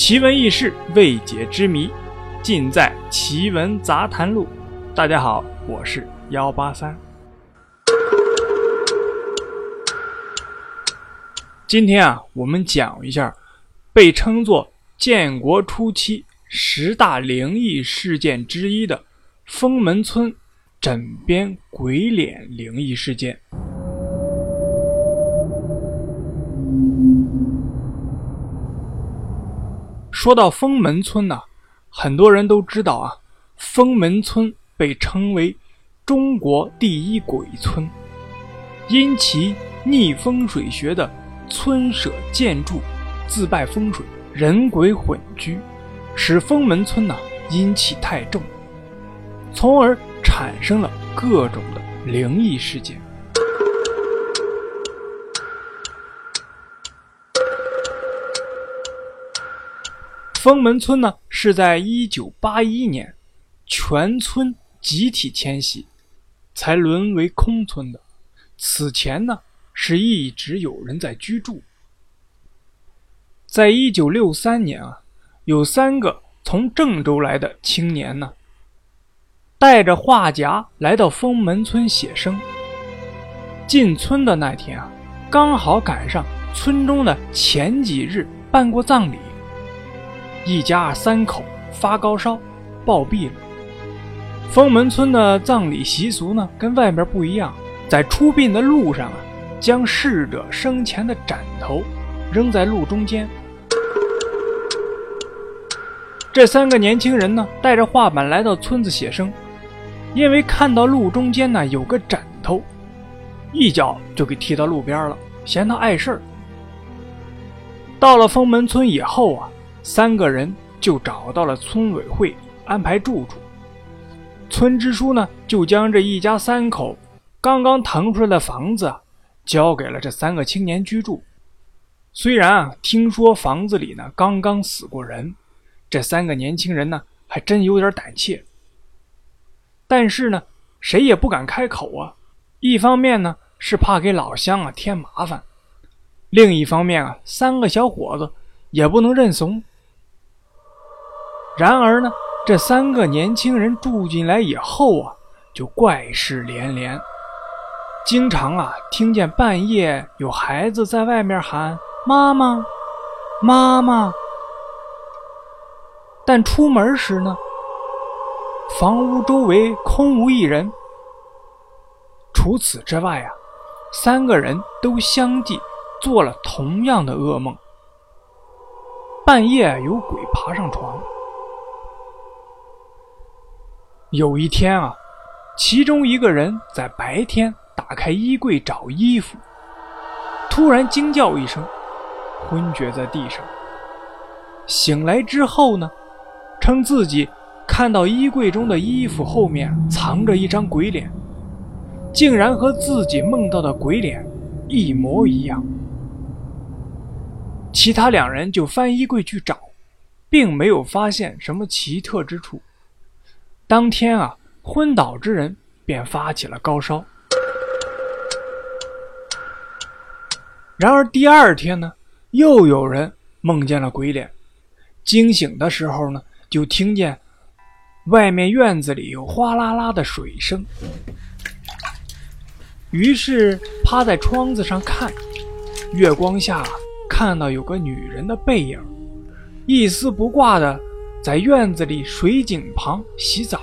奇闻异事、未解之谜，尽在《奇闻杂谈录》。大家好，我是幺八三。今天啊，我们讲一下被称作建国初期十大灵异事件之一的封门村枕边鬼脸灵异事件。说到封门村呢，很多人都知道啊，封门村被称为中国第一鬼村，因其逆风水学的村舍建筑自败风水，人鬼混居，使封门村呢阴气太重，从而产生了各种的灵异事件。封门村呢，是在一九八一年，全村集体迁徙，才沦为空村的。此前呢，是一直有人在居住。在一九六三年啊，有三个从郑州来的青年呢，带着画夹来到封门村写生。进村的那天啊，刚好赶上村中的前几日办过葬礼。一家三口发高烧，暴毙了。封门村的葬礼习俗呢，跟外面不一样，在出殡的路上啊，将逝者生前的枕头扔在路中间。这三个年轻人呢，带着画板来到村子写生，因为看到路中间呢有个枕头，一脚就给踢到路边了，嫌他碍事儿。到了封门村以后啊。三个人就找到了村委会安排住处，村支书呢就将这一家三口刚刚腾出来的房子交给了这三个青年居住。虽然啊，听说房子里呢刚刚死过人，这三个年轻人呢还真有点胆怯，但是呢谁也不敢开口啊。一方面呢是怕给老乡啊添麻烦，另一方面啊三个小伙子也不能认怂。然而呢，这三个年轻人住进来以后啊，就怪事连连，经常啊听见半夜有孩子在外面喊“妈妈，妈妈”，但出门时呢，房屋周围空无一人。除此之外啊，三个人都相继做了同样的噩梦，半夜有鬼爬上床。有一天啊，其中一个人在白天打开衣柜找衣服，突然惊叫一声，昏厥在地上。醒来之后呢，称自己看到衣柜中的衣服后面藏着一张鬼脸，竟然和自己梦到的鬼脸一模一样。其他两人就翻衣柜去找，并没有发现什么奇特之处。当天啊，昏倒之人便发起了高烧。然而第二天呢，又有人梦见了鬼脸，惊醒的时候呢，就听见外面院子里有哗啦啦的水声。于是趴在窗子上看，月光下看到有个女人的背影，一丝不挂的。在院子里水井旁洗澡，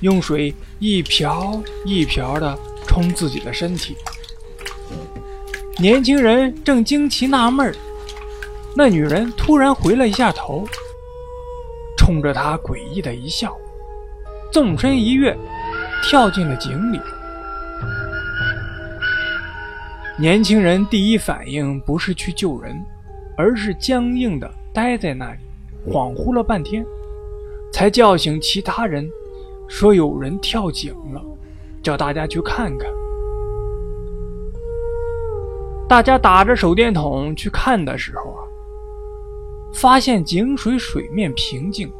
用水一瓢一瓢的冲自己的身体。年轻人正惊奇纳闷儿，那女人突然回了一下头，冲着他诡异的一笑，纵身一跃，跳进了井里。年轻人第一反应不是去救人，而是僵硬的待在那里。恍惚了半天，才叫醒其他人，说有人跳井了，叫大家去看看。大家打着手电筒去看的时候啊，发现井水水面平静，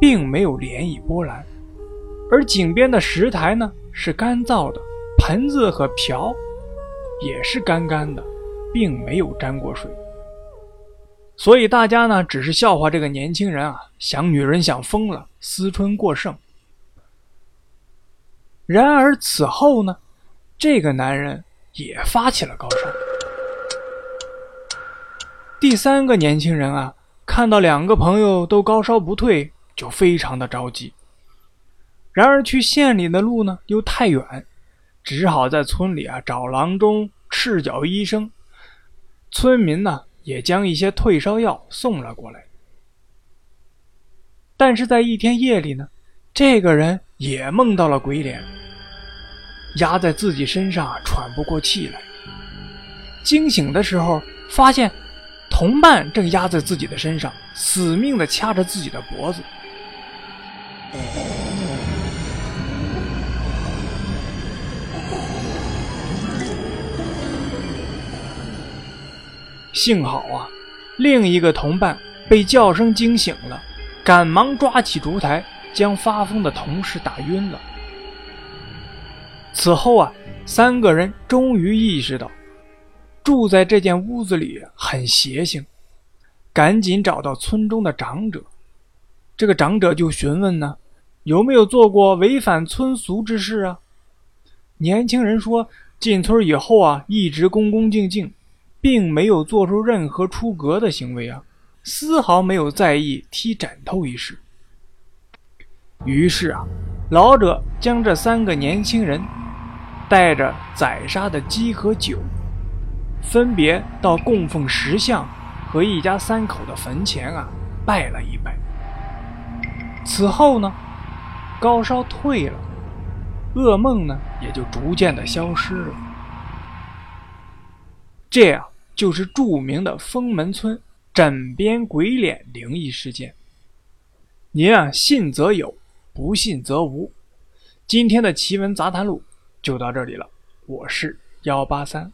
并没有涟漪波澜，而井边的石台呢是干燥的，盆子和瓢也是干干的，并没有沾过水。所以大家呢只是笑话这个年轻人啊，想女人想疯了，思春过剩。然而此后呢，这个男人也发起了高烧。第三个年轻人啊，看到两个朋友都高烧不退，就非常的着急。然而去县里的路呢又太远，只好在村里啊找郎中、赤脚医生。村民呢也将一些退烧药送了过来。但是在一天夜里呢，这个人也梦到了鬼脸，压在自己身上喘不过气来。惊醒的时候，发现。同伴正压在自己的身上，死命的掐着自己的脖子。幸好啊，另一个同伴被叫声惊醒了，赶忙抓起烛台，将发疯的同事打晕了。此后啊，三个人终于意识到。住在这间屋子里很邪性，赶紧找到村中的长者。这个长者就询问呢，有没有做过违反村俗之事啊？年轻人说，进村以后啊，一直恭恭敬敬，并没有做出任何出格的行为啊，丝毫没有在意踢枕头一事。于是啊，老者将这三个年轻人带着宰杀的鸡和酒。分别到供奉石像和一家三口的坟前啊，拜了一拜。此后呢，高烧退了，噩梦呢也就逐渐的消失了。这样就是著名的封门村枕边鬼脸灵异事件。您啊，信则有，不信则无。今天的奇闻杂谈录就到这里了，我是幺八三。